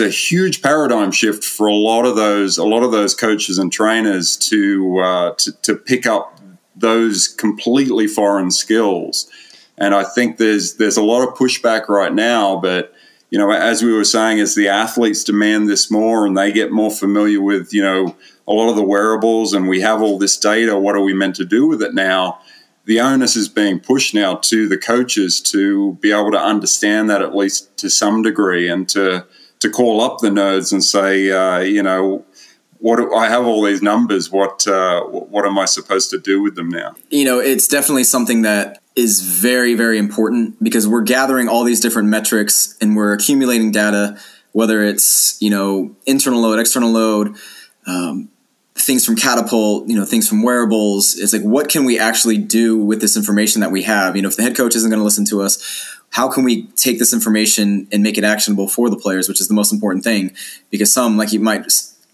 it's a huge paradigm shift for a lot of those a lot of those coaches and trainers to uh, to, to pick up those completely foreign skills. And I think there's there's a lot of pushback right now, but you know, as we were saying, as the athletes demand this more and they get more familiar with, you know, a lot of the wearables and we have all this data, what are we meant to do with it now? The onus is being pushed now to the coaches to be able to understand that at least to some degree and to to call up the nerds and say, uh, you know, what I have all these numbers. What uh, what am I supposed to do with them now? You know, it's definitely something that is very very important because we're gathering all these different metrics and we're accumulating data, whether it's you know internal load, external load. Um, things from Catapult you know things from wearables it's like what can we actually do with this information that we have you know if the head coach isn't going to listen to us how can we take this information and make it actionable for the players which is the most important thing because some like you might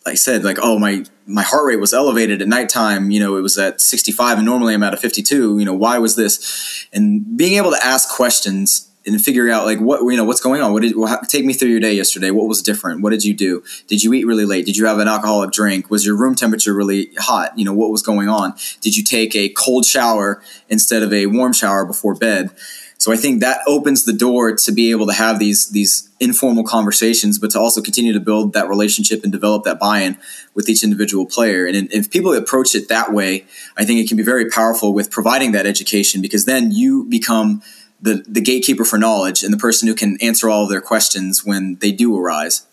like I said, like, oh, my my heart rate was elevated at nighttime. You know, it was at 65, and normally I'm at a 52. You know, why was this? And being able to ask questions and figure out like what you know what's going on. What did take me through your day yesterday? What was different? What did you do? Did you eat really late? Did you have an alcoholic drink? Was your room temperature really hot? You know, what was going on? Did you take a cold shower instead of a warm shower before bed? So I think that opens the door to be able to have these these informal conversations, but to also continue to build that relationship and develop that buy-in with each individual player. And if people approach it that way, I think it can be very powerful with providing that education because then you become the, the gatekeeper for knowledge and the person who can answer all of their questions when they do arise.